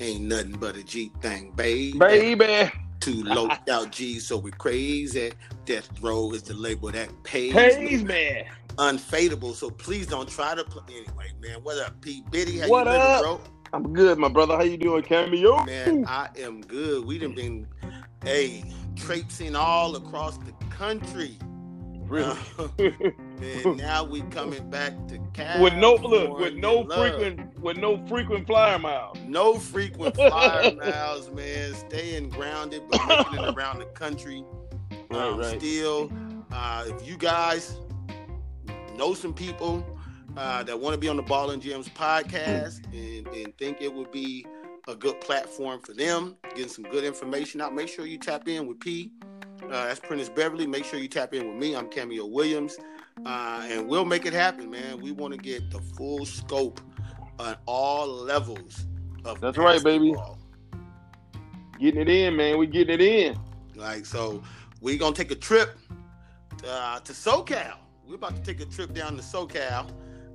Ain't nothing but a G thing, baby. Baby. Two low out G, so we crazy. Death Row is the label that pays. Pays me. Unfadable, so please don't try to play. Anyway, man, what up, P. Biddy? How What you living, up? bro? I'm good, my brother. How you doing, Cameo? Man, I am good. We done been, hey, traipsing all across the country. Really? Uh, and now we coming back to California. with no look, with no love. frequent, with no frequent flyer miles. No frequent flyer miles, man. Staying grounded, but making it around the country. Right, Um, right. Still, uh, if you guys know some people uh, that want to be on the Ball and Gems podcast and, and think it would be a good platform for them, getting some good information out, make sure you tap in with P. Uh, that's Prentice Beverly. Make sure you tap in with me. I'm Cameo Williams. Uh, and we'll make it happen, man. We want to get the full scope on all levels of That's right, baby. Getting it in, man. We getting it in. Like, so we're gonna take a trip uh, to SoCal. We're about to take a trip down to SoCal.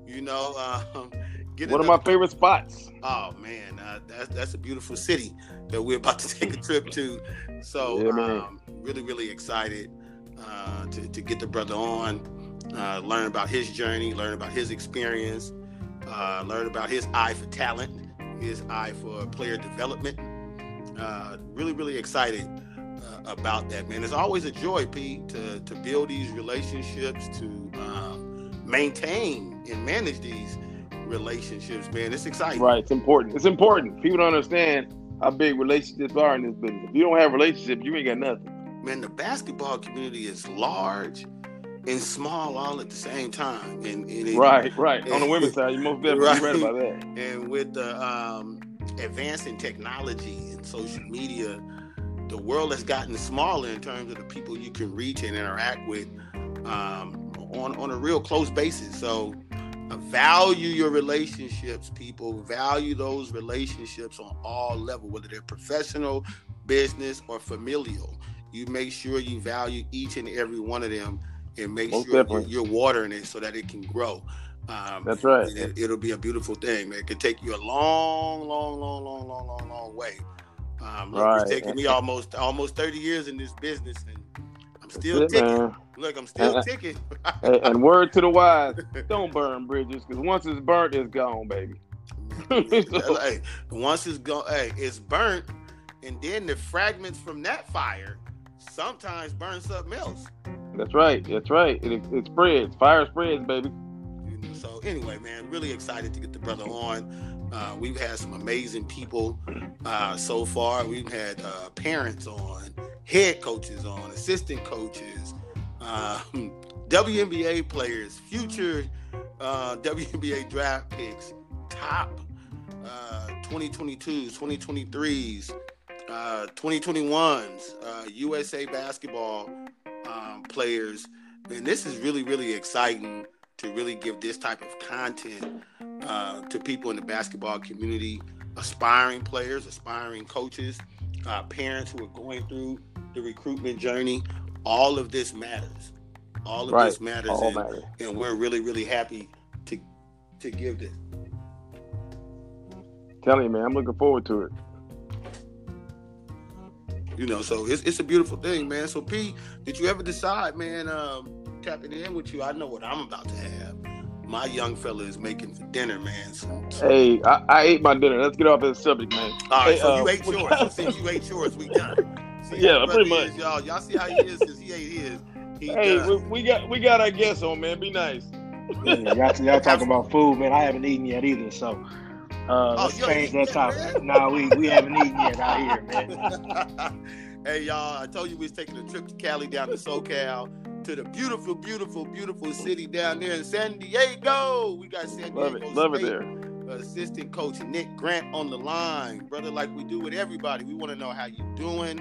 You know, um, get One of my favorite spots. Oh man, uh, that's that's a beautiful city that we're about to take a trip to. So, Yeah, um, really, really excited uh, to to get the brother on, uh, learn about his journey, learn about his experience, uh, learn about his eye for talent, his eye for player development. Uh, really, really excited uh, about that, man. It's always a joy, P, to to build these relationships, to um, maintain and manage these relationships, man. It's exciting. Right. It's important. It's important. People don't understand how big relationships are in this business. If you don't have relationships, you ain't got nothing. man, the basketball community is large and small all at the same time. And, and it- Right, right. On the women's side, you most definitely Right. right about that. And with the um, advancing technology and social media, the world has gotten smaller in terms of the people you can reach and interact with um, on on a real close basis. So. Value your relationships, people. Value those relationships on all levels, whether they're professional, business, or familial. You make sure you value each and every one of them, and make Most sure you're, definitely. you're watering it so that it can grow. Um, That's right. It, will be a beautiful thing, man. It could take you a long, long, long, long, long, long, long way. Um, Right. It's taken me almost almost 30 years in this business, and still ticking. man. Look, I'm still Uh, ticking. and, and word to the wise, don't burn bridges because once it's burnt, it's gone, baby. So- hey, once it's gone, hey, it's burnt, and then the fragments from that fire sometimes burn something else. That's right. That's right. It, it spreads. Fire spreads, baby. So anyway, man, really excited to get the brother on. Uh, we've had some amazing people uh, so far. We've had uh, parents on, head coaches on, assistant coaches, um, WNBA players, future uh, WNBA draft picks, top uh, 2022s, 2023s, uh, 2021s, uh, USA basketball um, players. And this is really, really exciting to really give this type of content uh, to people in the basketball community, aspiring players, aspiring coaches, uh, parents who are going through the recruitment journey. All of this matters. All of Right. this matters, All and, matters. and we're really, really happy to to give this. Tell you, man, I'm looking forward to it. You know, so it's, it's a beautiful thing, man. So P, did you ever decide, man, um, tapping in with you? I know what I'm about to have. My young fella is making for dinner, man. So, so- Hey, I, I ate my dinner. Let's get off this subject, man. all right, Hey, so uh, you ate yours. got- So since you ate yours, we done. See Yeah, pretty much. is, y'all. Y'all see how he is since he ate his. He Hey, we, we got we got our guests on, man. Be nice. Yeah, y'all, y'all talking about food, man. I haven't eaten yet either, so uh, Oh, let's you change that topic. man? No, we, we haven't eaten yet out here, man. hey y'all, I told you we was taking a trip to Cali down to SoCal to the beautiful, beautiful, beautiful city down there in San Diego. We got San Diego Love it. Love it there. assistant coach Nick Grant on the line, brother. Like we do with everybody, we want to know how you doing,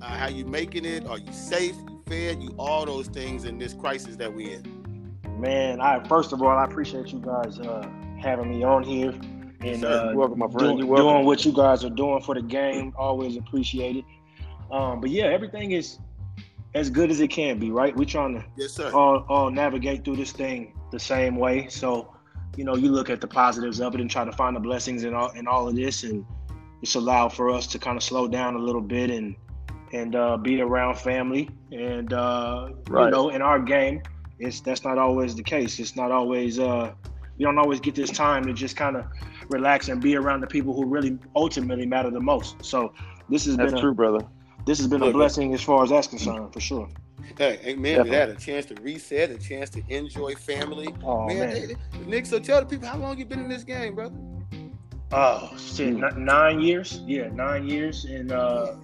uh, how you making it. Are you safe? You fed? You all those things in this crisis that we're in. Man, I first of all, I appreciate you guys uh, having me on here and uh, You're welcome, my friend. doing, You're welcome. doing what you guys are doing for the game. Always appreciate it. Um, but yeah, everything is as good as it can be, right? We're trying to Yes, sir. all, all navigate through this thing the same way. So, you know, you look at the positives of it and try to find the blessings in all in all of this. And it's allowed for us to kind of slow down a little bit and and uh, be around family. And uh, Right. you know, in our game, it's that's not always the case. It's not always uh, you don't always get this time to just kind of relax and be around the people who really ultimately matter the most. So this has That's been a, true, brother. This has been a blessing as far as that's concerned, for sure. Hey, hey man, we had a chance to reset, a chance to enjoy family. Oh man, man, they- they- Nick, so tell the people how long you been in this game, brother. oh shit. Nine years, yeah, nine years and uh,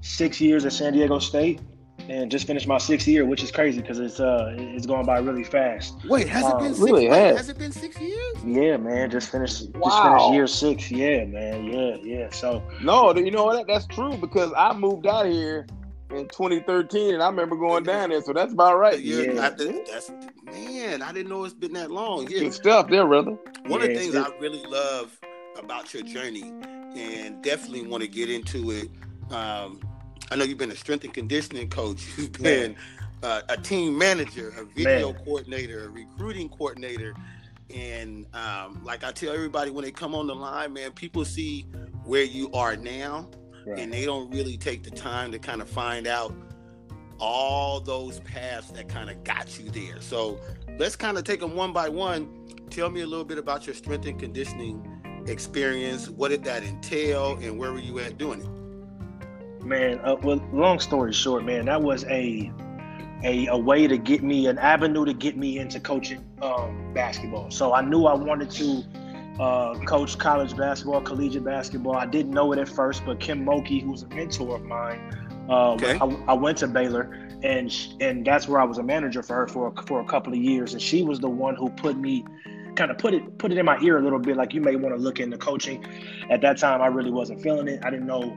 six years at San Diego State, and just finished my sixth year, which is crazy because it's uh it's going by really fast. Wait, has it Uh, been six? really wait, has. has it been six years? Yeah, man, just finished just Wow. finished year six. Yeah, man, yeah, yeah. So No, you know what? That's true because I moved out here in 2013, and I remember going down there. So that's about right. Yeah, Yeah. I- that's man. I didn't know it's been that long. Yeah, Good stuff there, brother. one of the things it's- I really love about your journey, and definitely want to get into it. Um, I know you've been a strength and conditioning coach. You've been uh, a team manager, a video Man. coordinator, a recruiting coordinator, and um, like I tell everybody when they come on the line, man, people see where you are now, Right. and they don't really take the time to kind of find out all those paths that kind of got you there. So let's kind of take them one by one. Tell me a little bit about your strength and conditioning experience. What did that entail, and where were you at doing it? Man, uh, well, long story short, man, that was a a, a way to get me an avenue to get me into coaching um, basketball. So I knew I wanted to uh, coach college basketball, collegiate basketball. I didn't know it at first, but Kim Mulkey, who's a mentor of mine, uh, Okay. I, I went to Baylor, and and that's where I was a manager for her for a, for a couple of years, and she was the one who put me. Kind of put it put it in my ear a little bit, like you may want to look into coaching. At that time, I really wasn't feeling it. I didn't know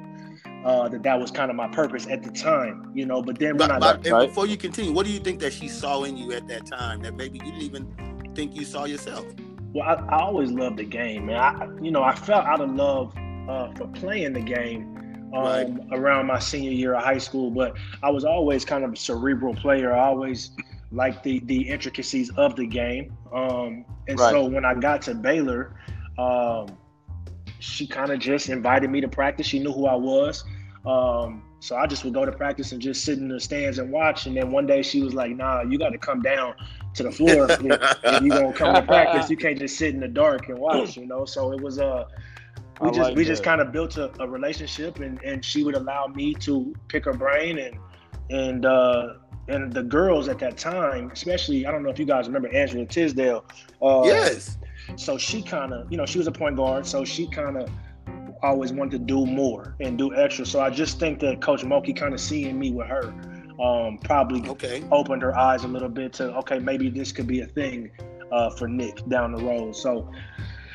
uh, that that was kind of my purpose at the time, you know. But then when But, got but- and Right. before you continue, what do you think that she saw in you at that time that maybe you didn't even think you saw yourself? Well, I, I always loved the game, man. I, you know, I felt out of love uh, for playing the game um, Right. around my senior year of high school, but I was always kind of a cerebral player. I always liked the the intricacies of the game, um, and so when I got to Baylor, um, she kind of just invited me to practice. She knew who I was. Um, so I just would go to practice and just sit in the stands and watch. And then one day she was like, "Nah, you got to come down to the floor if, if you gonna come to practice. You can't just sit in the dark and watch." You know. So it was uh, we I just like we just kind of built a, a relationship, and and she would allow me to pick her brain and and uh, and the girls at that time, especially I don't know if you guys remember Angela Tisdale. Uh, yes. So she kind of, you know, she was a point guard, so she kind of always wanted to do more and do extra. So I just think that Coach Mulkey kind of seeing me with her um, probably Okay. opened her eyes a little bit to, okay, maybe this could be a thing uh, for Nick down the road. So,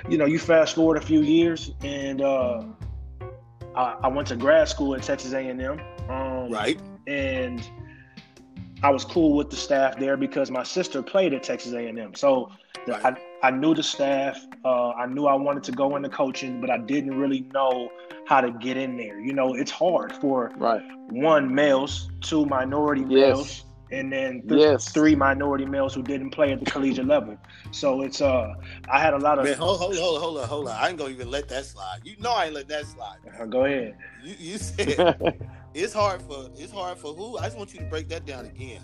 you know, you fast forward a few years, and uh, I, I went to grad school at Texas A&M. Um, Right. and I was cool with the staff there because my sister played at Texas A&M. So Right. I, I knew the staff. Uh, I knew I wanted to go into coaching, but I didn't really know how to get in there. You know, it's hard for Right. one males, two minority Yes. males, and then th- Yes. three minority males who didn't play at the collegiate level. So it's uh, I had a lot of. Man, hold, hold, hold, hold on, hold on. I ain't gonna even let that slide. You know I ain't let that slide. Uh, go ahead. You, you said it's hard for it's hard for who? I just want you to break that down again.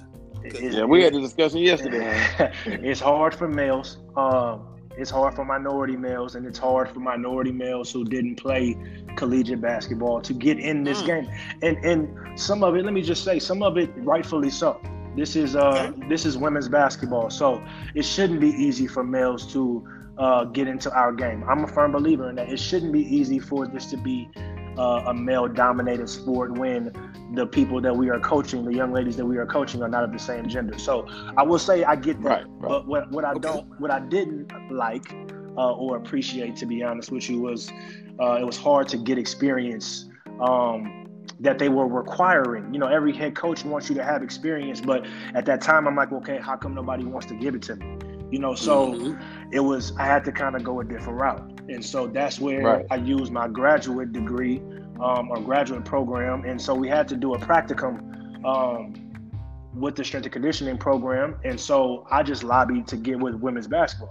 Yeah, we had the discussion yesterday. it's hard for males. Um, it's hard for minority males, and it's hard for minority males who didn't play collegiate basketball to get in this Mm. game. And and some of it, let me just say, some of it rightfully so. This is uh this is women's basketball, so it shouldn't be easy for males to uh, get into our game. I'm a firm believer in that. It shouldn't be easy for this to be uh, a male-dominated sport when the people that we are coaching, the young ladies that we are coaching, are not of the same gender. So I will say I get that. Right, right. But what, what I Okay. don't, what I didn't like uh, or appreciate, to be honest with you, was uh, it was hard to get experience um, that they were requiring. You know, every head coach wants you to have experience, but at that time, I'm like, okay, how come nobody wants to give it to me? You know, so Mhm. it was I had to kind of go a different route, and so that's where Right. I used my graduate degree um, or graduate program, and so we had to do a practicum um, with the strength and conditioning program, and so I just lobbied to get with women's basketball,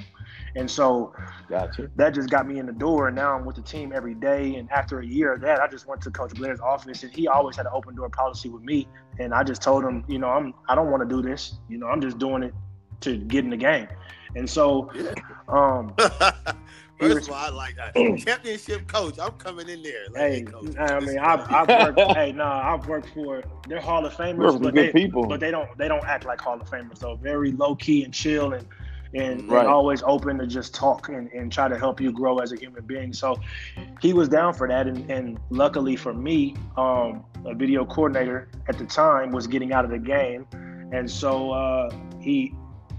And so gotcha. that just got me in the door. And now I'm with the team every day. And after a year of that, I just went to Coach Blair's office and he always had an open door policy with me. And I just told him, you know, I'm I don't want to do this. You know, I'm just doing it to get in the game. And so um First of all, I like that championship coach. I'm coming in there. Like, hey, coach, I mean, I've, what I've worked. hey, nah, I've worked for. They're Hall of Famers, but good they, people. but they don't they don't act like Hall of Famers. though. very low key and chill and and, Right. and always open to just talk and, and try to help you grow as a human being. So he was down for that, and, and luckily for me, um, a video coordinator at the time was getting out of the game, and so uh, he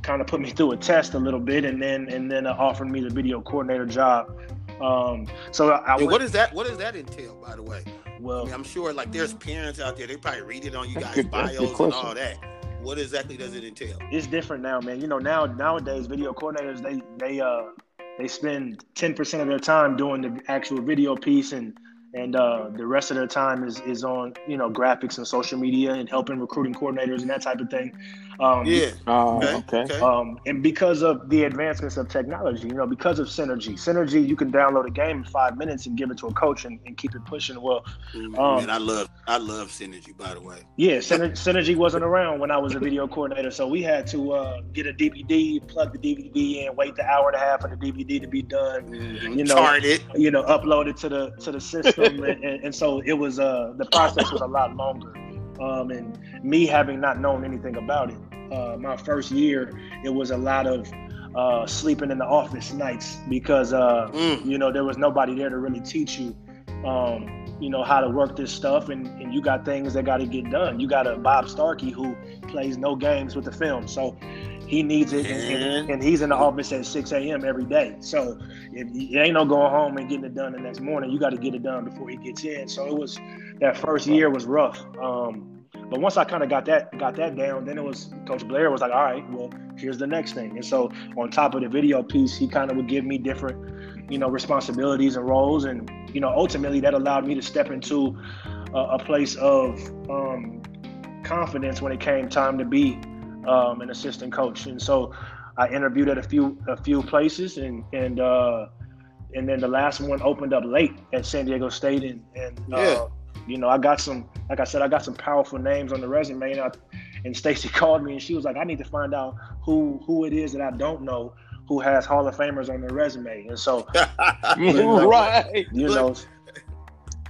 kind of put me through a test a little bit, and then and then uh, offered me the video coordinator job. Um, so I, I And went, what does that? What does that entail? By the way, I well, mean, I'm sure like there's parents out there. They probably read it on you guys' good- that's a good bios and all that. What exactly does it entail? it's different now, man. You know, now nowadays video coordinators they they uh they spend ten percent of their time doing the actual video piece and and uh, the rest of their time is is on you know graphics and social media and helping recruiting coordinators and that type of thing. Um, Yeah. Uh, Okay. okay. okay. Um, and because of the advancements of technology, you know, because of Synergy, Synergy, you can download a game in five minutes and give it to a coach and, and keep it pushing. Well, Mm, um, Man, I love I love synergy. By the way, Yeah, Syner- Synergy wasn't around when I was a video coordinator, so we had to uh, get a DVD, plug the DVD in, wait the hour and a half for the DVD to be done, You know- chart it. you know, upload it to the to the system, and, and, and so it was uh, the process was a lot longer. Um, and me having not known anything about it, uh, my first year, it was a lot of uh, sleeping in the office nights because uh, Mm. you know there was nobody there to really teach you um, you know how to work this stuff. And, and you got things that got to get done. You got a bob starkey who plays no games with the film. So he needs it. And, and, and he's in the office at 6 a.m every day. So if it ain't no going home and getting it done the next morning. You got to get it done before he gets in. So it was that first year was rough. Um, but once I kind of got that got that down, then it was Coach Blair was like, all right, well, here's the next thing. And so on top of the video piece, he kind of would give me different, you know, responsibilities and roles, and you know, ultimately that allowed me to step into a, a place of um, confidence when it came time to be um, an assistant coach. And so I interviewed at a few a few places, and and uh, and then the last one opened up late at San Diego State, and and uh, Yeah. you know, I got some, like I said, I got some powerful names on the resume, and, I, and Stacie called me and she was like, I need to find out who who it is that I don't know who has Hall of Famers on their resume, and so right. you Look, know,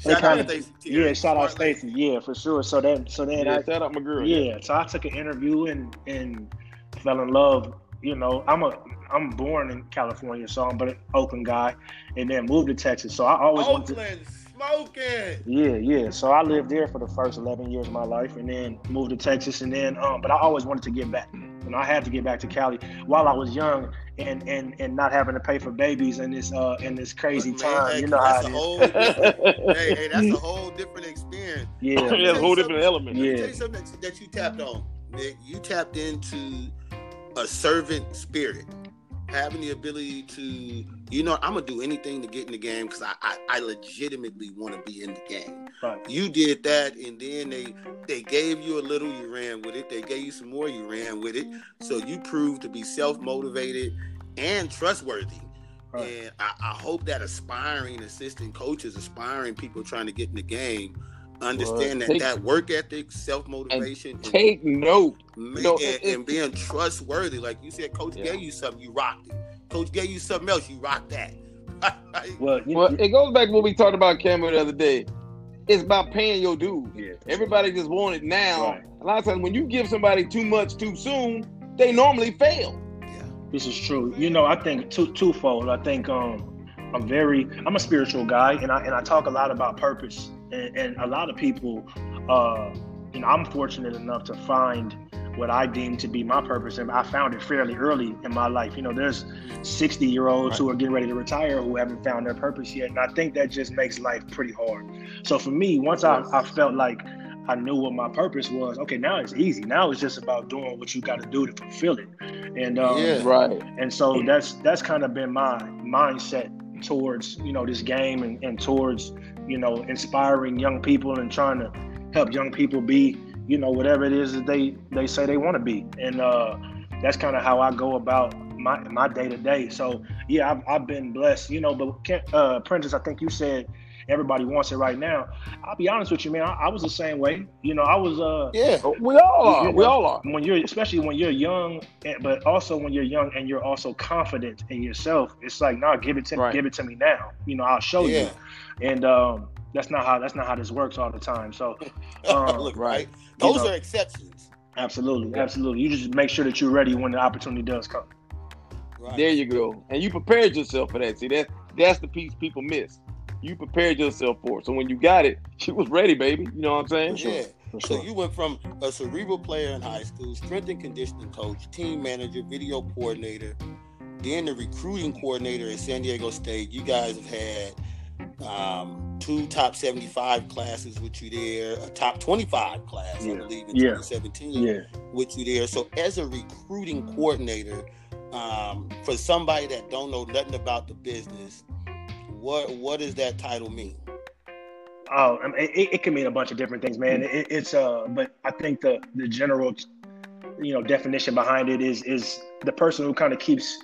they Shout out kinda- Stacie Terry. yeah, shout out Stacie, yeah, for sure. So then, so then Yeah, I, shout out my girl. yeah, so I took an interview and and fell in love. You know, I'm a I'm born in California, so I'm but an Oakland guy, and then moved to Texas. So I always wanted to, Oakland smoking. Yeah, yeah. So I lived there for the first eleven years of my life, and then moved to Texas, and then um, but I always wanted to get back. You know, I had to get back to Cali while I was young, and and and not having to pay for babies in this uh in this crazy Man, time. hey, You know how that's it a whole different, hey, hey, that's a whole different experience. Yeah, That's a whole different element. Let me Yeah. tell you something that, that you tapped on, Nick. You tapped into a servant spirit, having the ability to, you know, I'm gonna do anything to get in the game because I, I, I legitimately want to be in the game. right. You did that, and then they they gave you a little, you ran with it. They gave you some more, you ran with it. So you proved to be self motivated and trustworthy. Right. And I, I hope that aspiring assistant coaches, aspiring people trying to get in the game, understand Well, that take- that work ethic, self motivation, and, Take note. ma- no, and, it- it- and being trustworthy. Like you said, coach Yeah. gave you something, you rocked it. Coach gave you something else, you rocked that. Well, you, Well, it goes back to what we talked about, Cameron, the other day. It's about paying your dues. yeah. Everybody just want it now. Right. A lot of times, when you give somebody too much too soon, they normally fail. This is true. You know, I think two twofold. I think um I'm very I'm a spiritual guy and I and I talk a lot about purpose. And, and a lot of people uh you know, I'm fortunate enough to find what I deem to be my purpose and I found it fairly early in my life. You know, there's 60 year olds who are getting ready to retire who haven't found their purpose yet. And I think that just makes life pretty hard. So for me, once I, I felt like I knew what my purpose was, okay, now it's easy. Now it's just about doing what you got to do to fulfill it. And um, Yeah. Right. and so that's that's kind of been my mindset towards you know this game and, and towards you know inspiring young people and trying to help young people be you know whatever it is that they they say they want to be and uh that's kind of how i go about my my day to day. So yeah, I've, I've been blessed, you know. But uh, Prentice, I think you said everybody wants it right now. I'll be honest with you, man. I, I was the same way. You know, I was. Uh, yeah, we all are. we all are. When you're, especially when you're young, but also when you're young and you're also confident in yourself. It's like, nah, give it to right. me, give it to me now. You know, I'll show yeah. you. And um, that's not how that's not how this works all the time. So, um, look, right. Those know, are exceptions. Absolutely, yeah. absolutely. You just make sure that you're ready when the opportunity does come. Right. There you go, and you prepared yourself for that. See, that that's the piece people miss you prepared yourself for it. So when you got it, she was ready, baby. You know what I'm saying? Yeah. Sure. So you went from a cerebral player in high school, strength and conditioning coach, team manager, video coordinator, then the recruiting coordinator at San Diego State. You guys have had um, two top 75 classes with you there, a top 25 class, yeah. I believe, in yeah. 2017 yeah. with you there. So as a recruiting coordinator, um, for somebody that don't know nothing about the business, what what does that title mean? Oh, I mean, it, it, can mean a bunch of different things, man. It, it's uh, but I think the the general, you know, definition behind it is is the person who kind of keeps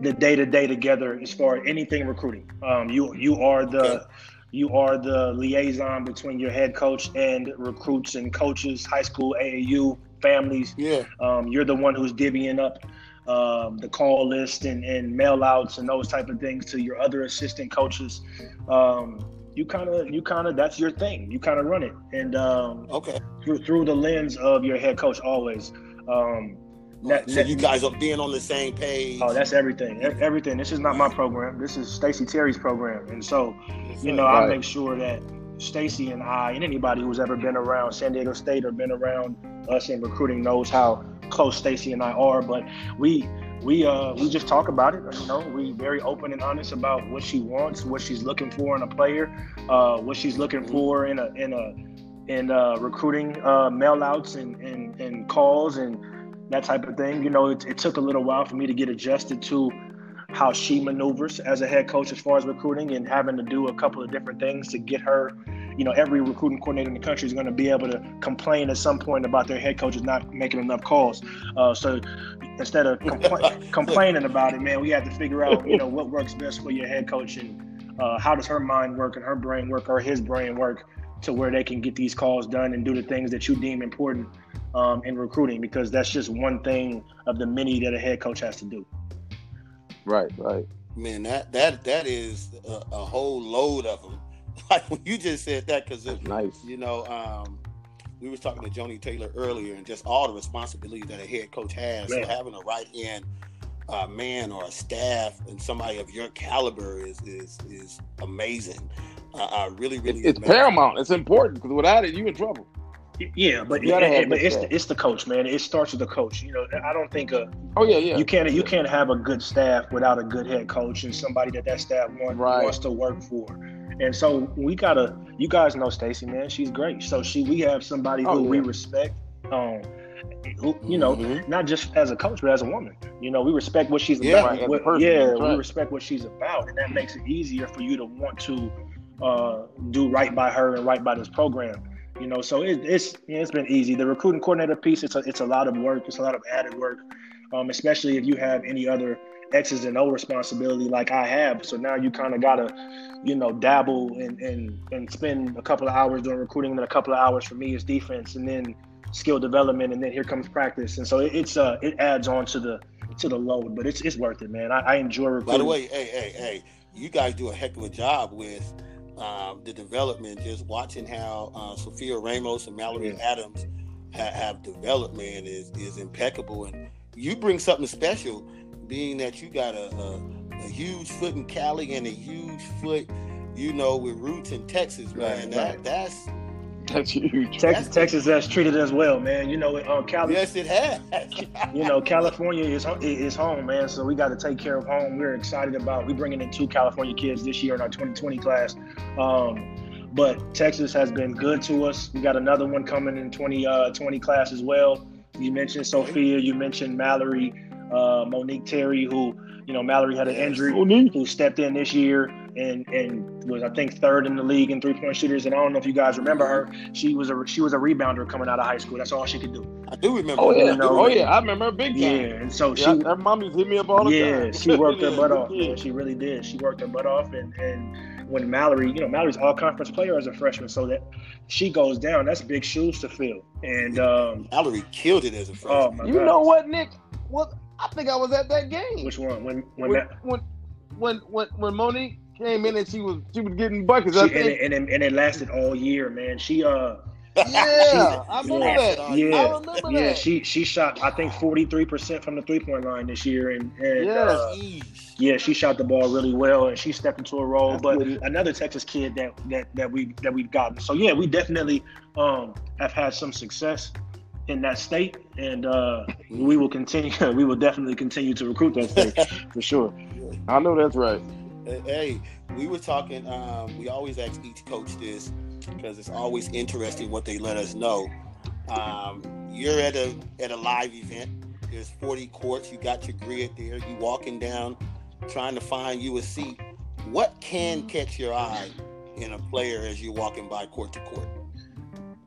the day to day together as far as anything recruiting. Um, you you are the you are the liaison between your head coach and recruits and coaches, high school, AAU, families. Yeah. Um, you're the one who's divvying up um, the call list and, and mail outs and those type of things to your other assistant coaches. Um, you kind of, you kind of, that's your thing. You kind of run it, and um, okay, through through the lens of your head coach always. Um, that, so you guys are being on the same page. Oh, that's everything. Everything. This is not my program. This is Stacie Terry's program, and so you know right. I make sure that Stacie and I and anybody who's ever been around San Diego State or been around us in recruiting knows how close Stacie and I are, but we we uh we just talk about it. You know, we very open and honest about what she wants, what she's looking for in a player, uh, what she's looking for in a in a in uh, recruiting uh, mail outs and, and and calls and that type of thing. You know, it, it took a little while for me to get adjusted to how she maneuvers as a head coach as far as recruiting and having to do a couple of different things to get her you know, every recruiting coordinator in the country is going to be able to complain at some point about their head coaches not making enough calls. Uh, so instead of compl- complaining about it, man, we have to figure out, you know, what works best for your head coach and uh, how does her mind work and her brain work or his brain work to where they can get these calls done and do the things that you deem important um, in recruiting because that's just one thing of the many that a head coach has to do. Right, right. Man, that that that is a, a whole load of them like when you just said that because it's nice. You know, um, we was talking to Joni Taylor earlier, and just all the responsibility that a head coach has. So having a right hand uh, man or a staff and somebody of your caliber is is is amazing. Uh, uh really, really, it's, it's paramount. It's important because without it, you in trouble. Yeah, but, it, but it's the, it's the coach, man. It starts with the coach. You know, I don't think a oh yeah yeah you can't you can't have a good staff without a good head coach and somebody that that staff want, right. wants to work for. And so we gotta, you guys know Stacie, man. She's great. So she, we have somebody oh, who yeah. we respect. Um, who, you know, mm-hmm. not just as a coach, but as a woman. You know, we respect what she's yeah, about. What, person, yeah, right. we respect what she's about, and that makes it easier for you to want to uh, do right by her and right by this program. You know, so it, it's it's been easy. The recruiting coordinator piece, it's a, it's a lot of work. It's a lot of added work, um, especially if you have any other X's and O responsibility like I have. So now you kind of gotta, you know, dabble and, and and spend a couple of hours doing recruiting, and then a couple of hours for me is defense, and then skill development, and then here comes practice. And so it, it's uh it adds on to the to the load, but it's it's worth it, man. I, I enjoy recruiting. By the way, hey hey hey, you guys do a heck of a job with. Um, the development, just watching how uh, Sophia Ramos and Mallory yeah. Adams ha- have developed, man, is is impeccable. And you bring something special being that you got a, a, a, huge foot in Cali and a huge foot, you know, with roots in Texas, man. Right, that right. that's that's huge. Texas, that's Texas has treated us well, man. You know, um, Cali. Yes, it has. you know, California is is home, man. So we got to take care of home. We're excited about. We're bringing in two California kids this year in our 2020 class. Um, but Texas has been good to us. We got another one coming in 2020 uh, class as well. You mentioned Sophia. You mentioned Mallory uh, Monique Terry, who you know Mallory had an injury, Monique. who stepped in this year and and was I think third in the league in three point shooters. And I don't know if you guys remember her. She was a she was a rebounder coming out of high school. That's all she could do. I do remember. Oh yeah, You know, oh yeah, I remember her big time. Yeah, and so she Yeah, her mommy's hit me up all the yeah, time. she worked her butt off. kid. Man. She really did. She worked her butt off, and and when Mallory, you know, Mallory's all conference player as a freshman, so that she goes down, that's big shoes to fill. And um, Mallory killed it as a oh freshman. my You God, know what, Nick? What I think I was at that game. which one? When when, when, Ma- when when when when Monique came in and she was she was getting buckets. she, I and, think. it, and, it, and it lasted all year, man. She uh yeah, I remember yeah, that. I yeah, remember yeah, that. she she shot I think forty three percent from the three point line this year, and, and Yes. uh, yeah, she shot the ball really well, and she stepped into a role. That's but good. another Texas kid that that that we that we've gotten. So yeah, we definitely um have had some success in that state, and uh we will continue. We will definitely continue to recruit that state for sure. I know that's right. Hey, we were talking. Um, we always ask each coach this because it's always interesting what they let us know. Um, you're at a at a live event. There's 40 courts. You got your grid there. You walking down, trying to find you a seat. What can catch your eye in a player as you're walking by court to court?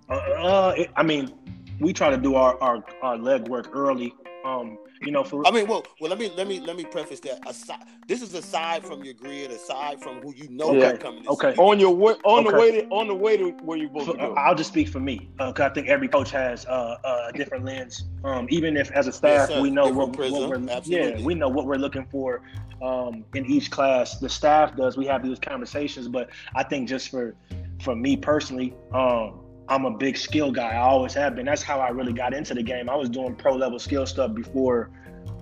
Uh, uh, it- I mean, we try to do our our, our leg work early. Um, you know, for I mean, well, well, let me let me let me preface that. Aside, this is aside from your grid, aside from who you know Okay, got coming. to okay. see. On your way, on the way to on the way to where you're supposed For- to go. I'll just speak for me because I think every coach has uh, a different lens. Um, even if as a staff Yes, we know what, what we're Absolutely. yeah we know what we're looking for um, in each class. The staff does. We have these conversations, but I think just for for me personally, um, I'm a big skill guy. I always have been. That's how I really got into the game. I was doing pro level skill stuff before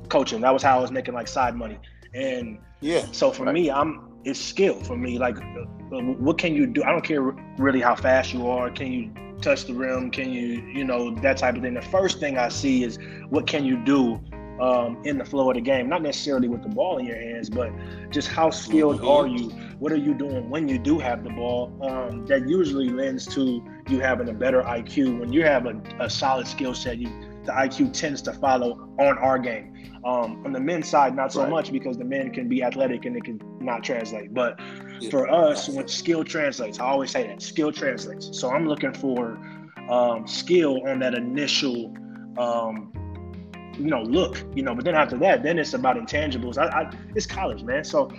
coaching. That was how I was making like side money and. Yeah. So for Right. me, I'm it's skill for me. Like, uh, what can you do? I don't care really how fast you are. Can you touch the rim? Can you, you know, that type of thing. The first thing I see is what can you do um, in the flow of the game? Not necessarily with the ball in your hands, but just how skilled Mhm. are you? What are you doing when you do have the ball? Um, that usually lends to you having a better IQ. When you have a, a solid skill set, you the IQ tends to follow on our game. Um, on the men's side, not so Right. much because the men can be athletic and it can not translate. But Yeah. for us, when skill translates, I always say that skill translates. So I'm looking for um, skill on that initial, um, you know, look. You know, but then after that, then it's about intangibles. I, I it's college, man. So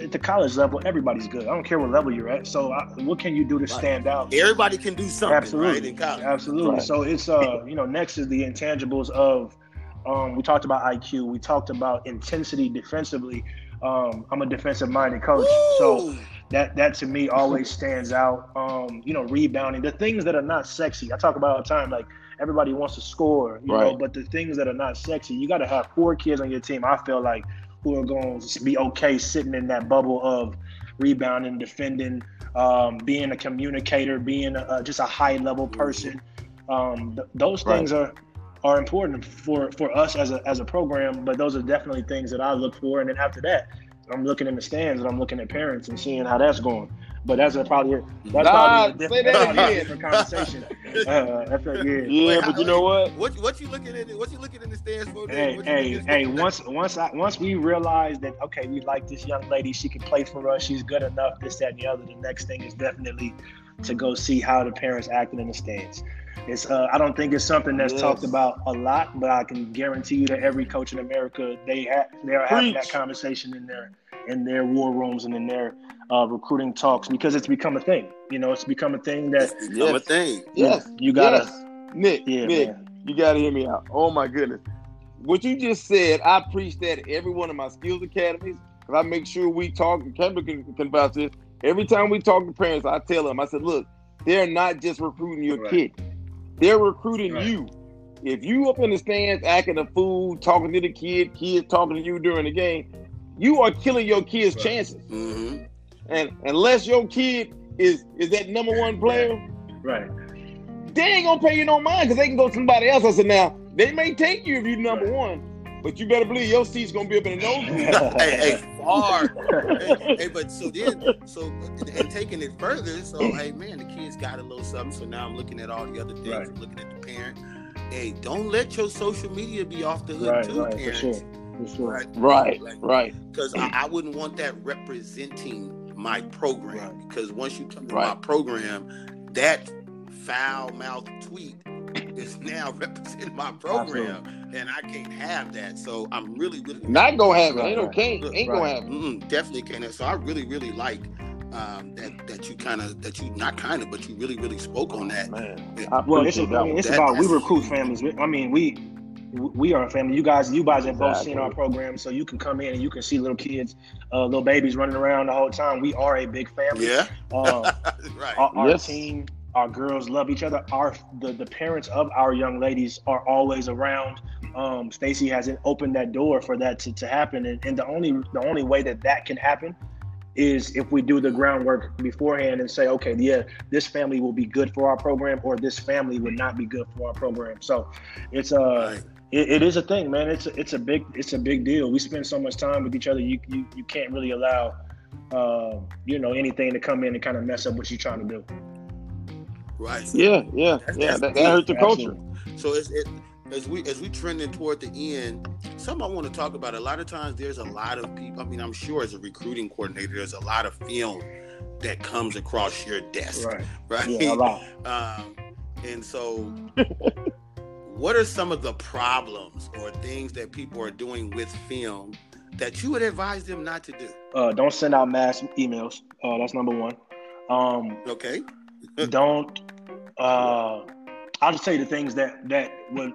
at the college level, everybody's good. I don't care what level you're at. So I, what can you do to stand out? Everybody can do something, right? Absolutely. In college. Absolutely. Right. So it's uh, you know, next is the intangibles of um, we talked about IQ, we talked about intensity defensively. Um, I'm a defensive minded coach. So that that to me always stands out. Um, you know, rebounding, the things that are not sexy. I talk about all the time, like everybody wants to score, you know, Right. but the things that are not sexy, you gotta have four kids on your team, I feel like, who are going to be okay sitting in that bubble of rebounding, defending, um, being a communicator, being a, just a high level person. Um, th- those Right. things are are important for for us as a as a program, but those are definitely things that I look for. And then after that, I'm looking in the stands and I'm looking at parents and seeing how that's going. But that's a probably that's Nah, probably a say different, that that's a again. different conversation. Uh, that's a, yeah. yeah, but you know what? What what you looking at? What you looking in the stands for? Dave? Hey, What hey, hey! Once, once, I, once we realize that okay, we like this young lady, she can play for us, she's good enough, this, that, and the other. The next thing is definitely to go see how the parents acting in the stands. It's, uh, I don't think it's something that's Yes. talked about a lot, but I can guarantee you that every coach in America, they have, they are having that conversation in their, in their war rooms and in their uh, recruiting talks because it's become a thing. You know, it's become a thing that It's become a thing. Yes, you gotta, yes. Nick, yeah, Nick, man. you gotta hear me out. Oh my goodness, what you just said, I preach that at every one of my skills academies because I make sure we talk. And Kendra can, can vouch this. Every time we talk to parents, I tell them, I said, look, they're not just recruiting your Right. kid, they're recruiting Right. you. If you up in the stands acting a fool, talking to the kid, kid talking to you during the game, you are killing your kid's Right. chances. hmm And unless your kid is is that number one player, right, they ain't gonna pay you no mind because they can go to somebody else. I said, now they may take you if you're number Right. one, but you better believe your seat's gonna be up in the nose. hey, hey, far. hey, hey, but so then, so and taking it further, so hey, man, the kids got a little something. So now I'm looking at all the other things. Right. I'm looking at the parent. Hey, don't let your social media be off the hook right, too, right, parents. for sure. Right? right, Like, right. Because I, I wouldn't want that representing my program right. because once you come to right. my program, that foul mouth tweet is now representing my program, Absolutely. and I can't have that. So I'm really, really not gonna have it. Ain't okay. Ain't gonna have it. Mm-mm, definitely can't. So I really, really like um, that that you kind of that you not kind of, but you really, really spoke on that. Man, well, it's, I mean, it's that, about we recruit families. I mean, we we are a family. You guys, you guys have both seen our program, so you can come in and you can see little kids, uh, little babies running around the whole time. We are a big family. Yeah, uh, right. Our, our yes. team, our girls love each other. Our the, the parents of our young ladies are always around. Um, Stacie hasn't opened that door for that to, to happen, and, and the only the only way that that can happen is if we do the groundwork beforehand and say, okay, yeah, this family will be good for our program, or this family would not be good for our program. So it's uh right it, it is a thing, man. It's a, it's a big it's a big deal. We spend so much time with each other. You you, you can't really allow uh, you know anything to come in and kind of mess up what you're trying to do. Right. Yeah, yeah, that's, yeah. That's that, that hurts the culture. So it's it as we as we trending toward the end, something I want to talk about. A lot of times, there's a lot of people. I mean, I'm sure as a recruiting coordinator, there's a lot of film that comes across your desk, right? Right. Yeah, a lot. Um, and so what are some of the problems or things that people are doing with film that you would advise them not to do? Uh, don't send out mass emails. Uh, that's number one. Um, okay. don't. Uh, I'll just tell you the things that that would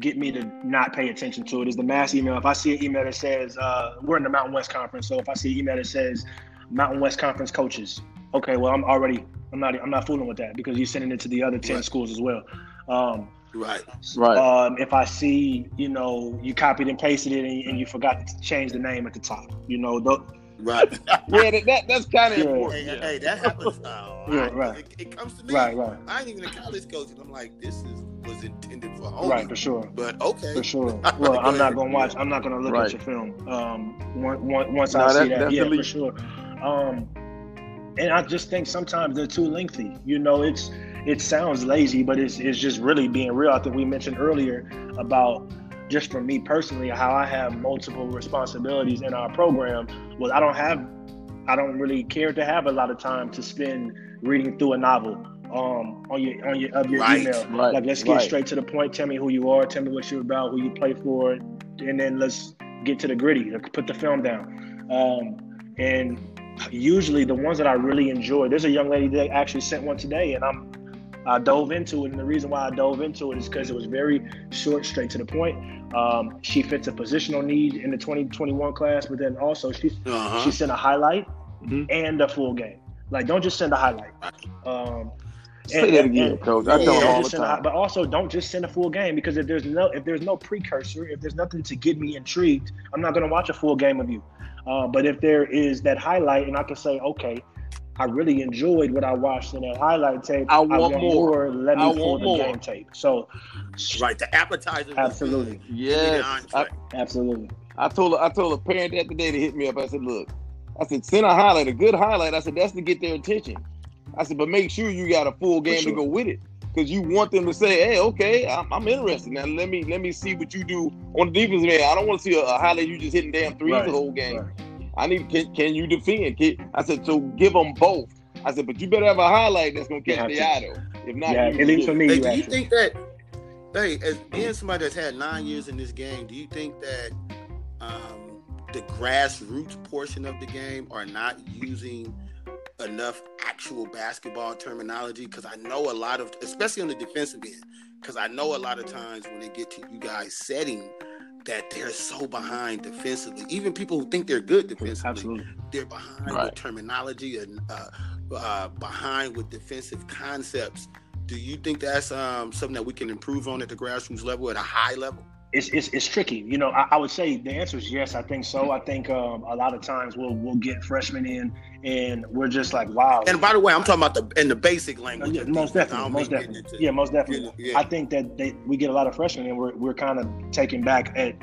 get me to not pay attention to it is the mass email. If I see an email that says uh, we're in the Mountain West Conference, so if I see an email that says Mountain West Conference coaches, okay, well I'm already I'm not I'm not fooling with that because you're sending it to the other ten right. schools as well. Um, Right. Right. Um, if I see, you know, you copied and pasted it and, and, you forgot to change the name at the top, you know, the, right. yeah, that, that that's kind of yeah. important. Hey, hey, that happens. Oh, yeah, I, right. It, it, comes to me. Right, right. I ain't even a college coach, and I'm like, this is was intended for home. Right, for sure. But okay, for sure. Well, I'm not gonna watch. I'm not gonna look right. at your film. Um, once, once no, I see that, yeah, for sure. Um, and I just think sometimes they're too lengthy. You know, it's it sounds lazy, but it's, it's just really being real. I think we mentioned earlier about just for me personally, how I have multiple responsibilities in our program. Well, I don't have, I don't really care to have a lot of time to spend reading through a novel um, on your on your of your right, email. Right, like, let's get right. straight to the point. Tell me who you are. Tell me what you're about. Who you play for, and then let's get to the gritty. Put the film down. Um, and usually the ones that I really enjoy. There's a young lady that actually sent one today, and I'm I dove into it, and the reason why I dove into it is because it was very short, straight to the point. Um, she fits a positional need in the 2021 class, but then also she uh-huh. she sent a highlight mm-hmm. and a full game. Like, don't just send a highlight. Um, Say and, that again, and, coach. I don't all the time. A, but also, don't just send a full game because if there's no if there's no precursor, if there's nothing to get me intrigued, I'm not going to watch a full game of you. Uh, but if there is that highlight, and I can say, okay, I really enjoyed what I watched in that highlight tape. I want, I want more. more. Let me I pull the more. game tape. So, right, the appetizer. Absolutely. Yes. I, absolutely. I told I told a parent that today to hit me up. I said, look, I said send a highlight, a good highlight. I said that's to get their attention. I said, but make sure you got a full game sure. to go with it because you want them to say, "Hey, okay, I'm, I'm, interested now. Let me let me see what you do on the defense man. I don't want to see a, a highlight you just hitting damn threes right. the whole game. Right. I need can, can you defend? Can, I said so give them both. I said, but you better have a highlight that's gonna catch the eye though. If not, yeah, at least for me. Hey, do you think that? Hey, as being somebody that's had nine years in this game, do you think that um, the grassroots portion of the game are not using enough actual basketball terminology? Because I know a lot of, especially on the defensive end, because I know a lot of times when they get to you guys setting that they're so behind defensively. Even people who think they're good defensively, Absolutely. they're behind right. with terminology and uh, uh, behind with defensive concepts. Do you think that's um, something that we can improve on at the grassroots level, at a high level? It's, it's, it's tricky. You know, I, I, would say the answer is yes. I think so. I think um, a lot of times we'll we'll get freshmen in, and we're just like, wow. And by the way, I'm talking about the in the basic language. Yeah, most definitely, most definitely. Into, yeah, most definitely. Yeah. I think that they, we get a lot of freshmen, and we're we're kind of taken back at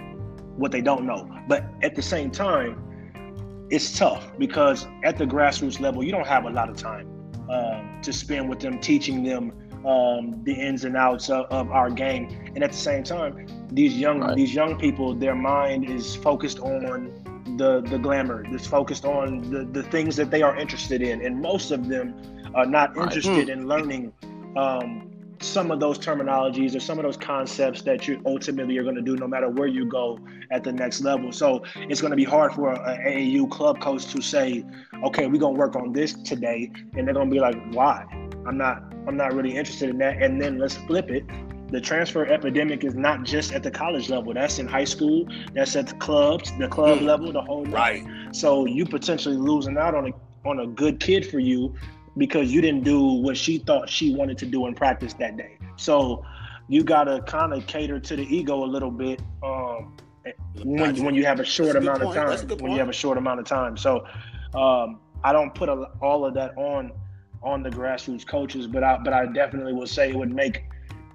what they don't know. But at the same time, it's tough because at the grassroots level, you don't have a lot of time um, to spend with them, teaching them um, the ins and outs of, of, our game. And at the same time, these young right. these young people, their mind is focused on the the glamour. That's focused on the the things that they are interested in, and most of them are not interested in learning um, some of those terminologies or some of those concepts that you ultimately are going to do no matter where you go at the next level. So it's going to be hard for an AAU club coach to say, okay, we're going to work on this today. And they're going to be like, why? I'm not, I'm not really interested in that. And then let's flip it. The transfer epidemic is not just at the college level. That's in high school. That's at the clubs, the club mm. level, the whole right. So you potentially losing out on a on a good kid for you because you didn't do what she thought she wanted to do in practice that day. So you gotta kind of cater to the ego a little bit um, when, when you have a short That's amount a of time. When you have a short amount of time, so um, I don't put a, all of that on on the grassroots coaches, but I but I definitely will say it would make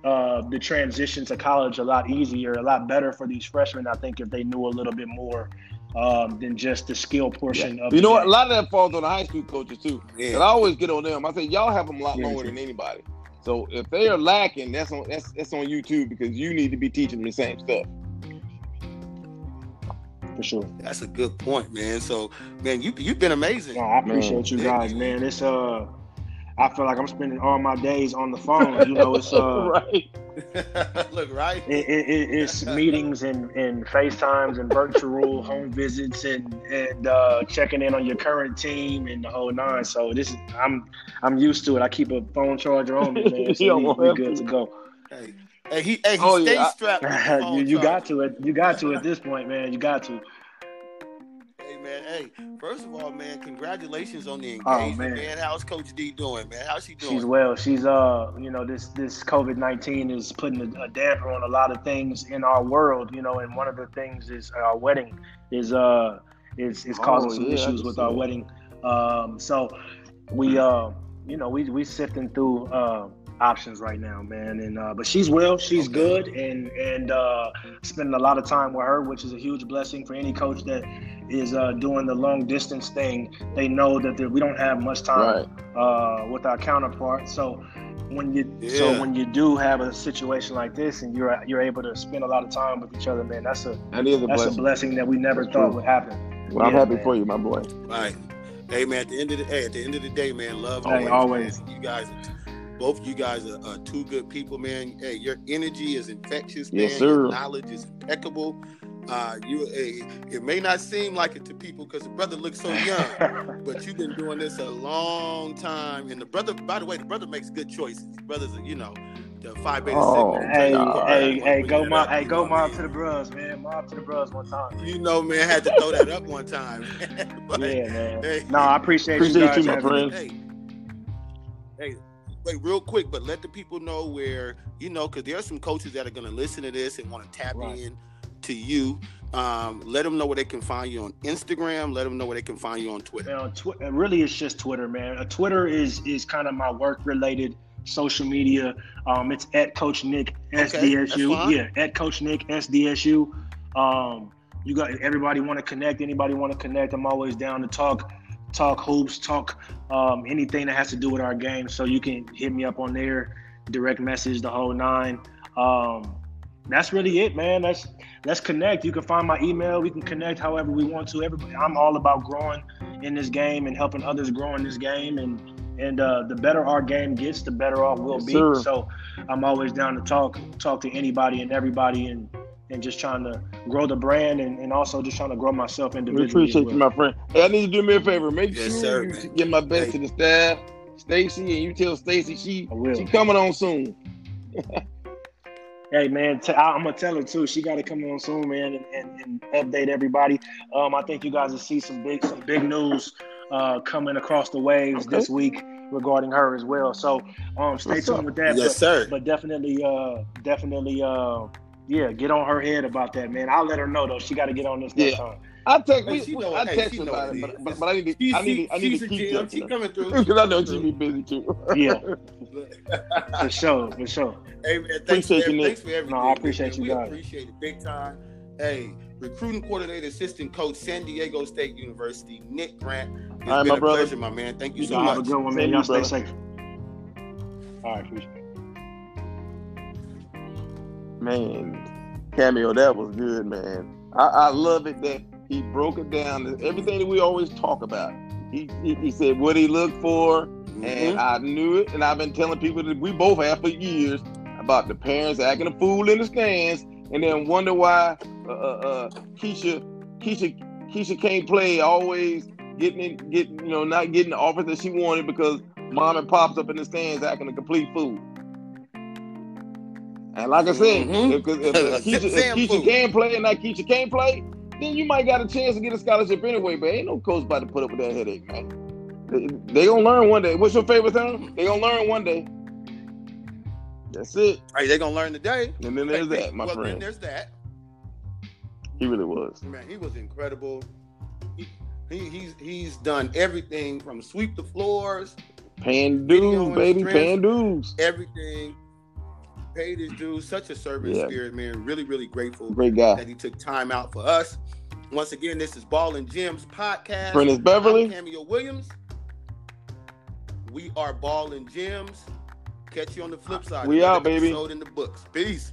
uh, the transition to college a lot easier, a lot better for these freshmen. I think if they knew a little bit more um, than just the skill portion yeah. of. You know what? A lot of that falls on the high school coaches too. Yeah. And I always get on them. I say y'all have them a lot yeah, longer than anybody. So if they are lacking, that's on that's that's on you too because you need to be teaching them the same stuff. For sure. That's a good point, man. So, man, you you've been amazing. No, I appreciate man. you guys, man. It's uh I feel like I'm spending all my days on the phone. You know, it's uh, right. Look, right. It, it, it's meetings and, and FaceTimes and virtual home visits and and uh, checking in on your current team and the whole nine. So this is I'm I'm used to it. I keep a phone charger on me, man. So we, we good to go. Hey, hey, he, hey, he oh, stays yeah. strapped. you you got to it. You got to at this point, man. You got to man. Hey, first of all, man, congratulations on the oh, engagement, oh, man. man. How's Coach D doing, man? How's she doing? She's well. She's uh, you know, this this COVID nineteen is putting a, a, damper on a lot of things in our world, you know, and one of the things is our wedding is uh is is causing oh, some yeah, issues with our wedding. Um, so we uh, you know, we we sifting through uh options right now, man. And uh, but she's well, she's okay. good, and and uh, spending a lot of time with her, which is a huge blessing for any coach that is uh, doing the long distance thing. They know that we don't have much time right. uh, with our counterpart, so. When you yeah. so when you do have a situation like this and you're you're able to spend a lot of time with each other, man, that's a that is a that's blessing. a blessing that we never that's thought true. would happen. Well, yeah, I'm happy man. for you, my boy. Right. Hey man, at the end of the hey, at the end of the day, man, love hey, always. You guys both you guys are, are, two good people, man. Hey, your energy is infectious, man. Yes, sir. Your knowledge is impeccable. Uh, you, hey, it may not seem like it to people because the brother looks so young, but you've been doing this a long time. And the brother, by the way, the brother makes good choices. Brothers, are, you know, the Phi Beta oh, segment. Hey, hey, hey, go mob, hey, go mob to the bros, man. Mob to the bros one time. You know, man, had to throw that up one time. but, yeah, man. Hey, no, I appreciate, appreciate you, guys you my friend. Hey, hey, real quick, but let the people know where you know, because there are some coaches that are going to listen to this and want to tap right. in to you. Um, let them know where they can find you on Instagram. Let them know where they can find you on Twitter. Man, on tw- really, it's just Twitter, man. Uh, Twitter is is kind of my work related social media. Um, it's at Coach Nick SDSU. Okay, yeah, at Coach Nick SDSU. Um, you got everybody want to connect. Anybody want to connect? I'm always down to talk talk hoops, talk um, anything that has to do with our game. So you can hit me up on there, direct message, the whole nine. Um, that's really it, man. Let's let's connect. You can find my email. We can connect however we want to. Everybody, I'm all about growing in this game and helping others grow in this game. And and uh, the better our game gets, the better off we'll yes, be. Sir. So I'm always down to talk talk to anybody and everybody and and just trying to grow the brand and, and also just trying to grow myself individually. We appreciate well. you, my friend. Hey, I need you to do me a favor. Make yes, sure sir, you get my best hey. to the staff, Stacie, and you tell Stacie she she coming on soon. hey man, i am gonna tell her too. She got to come on soon, man, and, and, and, update everybody. Um, I think you guys will see some big some big news uh, coming across the waves okay. this week regarding her as well. So um, stay What's tuned up? with that. Yes, but, sir. But definitely, uh, definitely. Uh, yeah, get on her head about that, man. I'll let her know though. She got to get on this next yeah. time. I text, hey, we, I text her about it, but, but, but, I need to, she's, I need, I need to keep her. She coming through because I know she be busy too. yeah, for sure, for sure. Hey man, thanks, appreciate for, you, thanks for everything. No, I appreciate man. you we guys. Appreciate it big time. Hey, recruiting coordinator, assistant coach, San Diego State University, Nick Grant. It's All right, been my a brother. pleasure, my man. Thank you, you so much. Have a good one, man. Y'all stay safe. All right, appreciate it. Man, Cameo. That was good, man. I, I love it that he broke it down. Everything that we always talk about. He, he, he said what he looked for, mm-hmm. and I knew it. And I've been telling people that we both have for years about the parents acting a fool in the stands, and then wonder why uh, uh, uh Keisha Keisha Keisha can't play. Always getting in, getting you know not getting the offer that she wanted because mom and pops up in the stands acting a complete fool. And like I said, mm-hmm. if, if, if, Keisha, if Keisha can play and that Keisha can't play, then you might got a chance to get a scholarship anyway. But ain't no coach about to put up with that headache, man. They, they gonna learn one day. What's your favorite thing? They gonna learn one day. That's it. Hey, they gonna learn today. And then there's that, my well, friend. Then there's that. He really was. Man, he was incredible. He, he he's he's done everything from sweep the floors, paying dues, baby, paying dues, everything. Paid his dues. Such a servant yeah. spirit, man. Really, really grateful. Great guy that he took time out for us. Once again, this is Ball and Gems podcast. Prentice Beverly, I'm Cameo Williams. We are Ball and Gems. Catch you on the flip uh, side. We out, baby. in the books. Peace.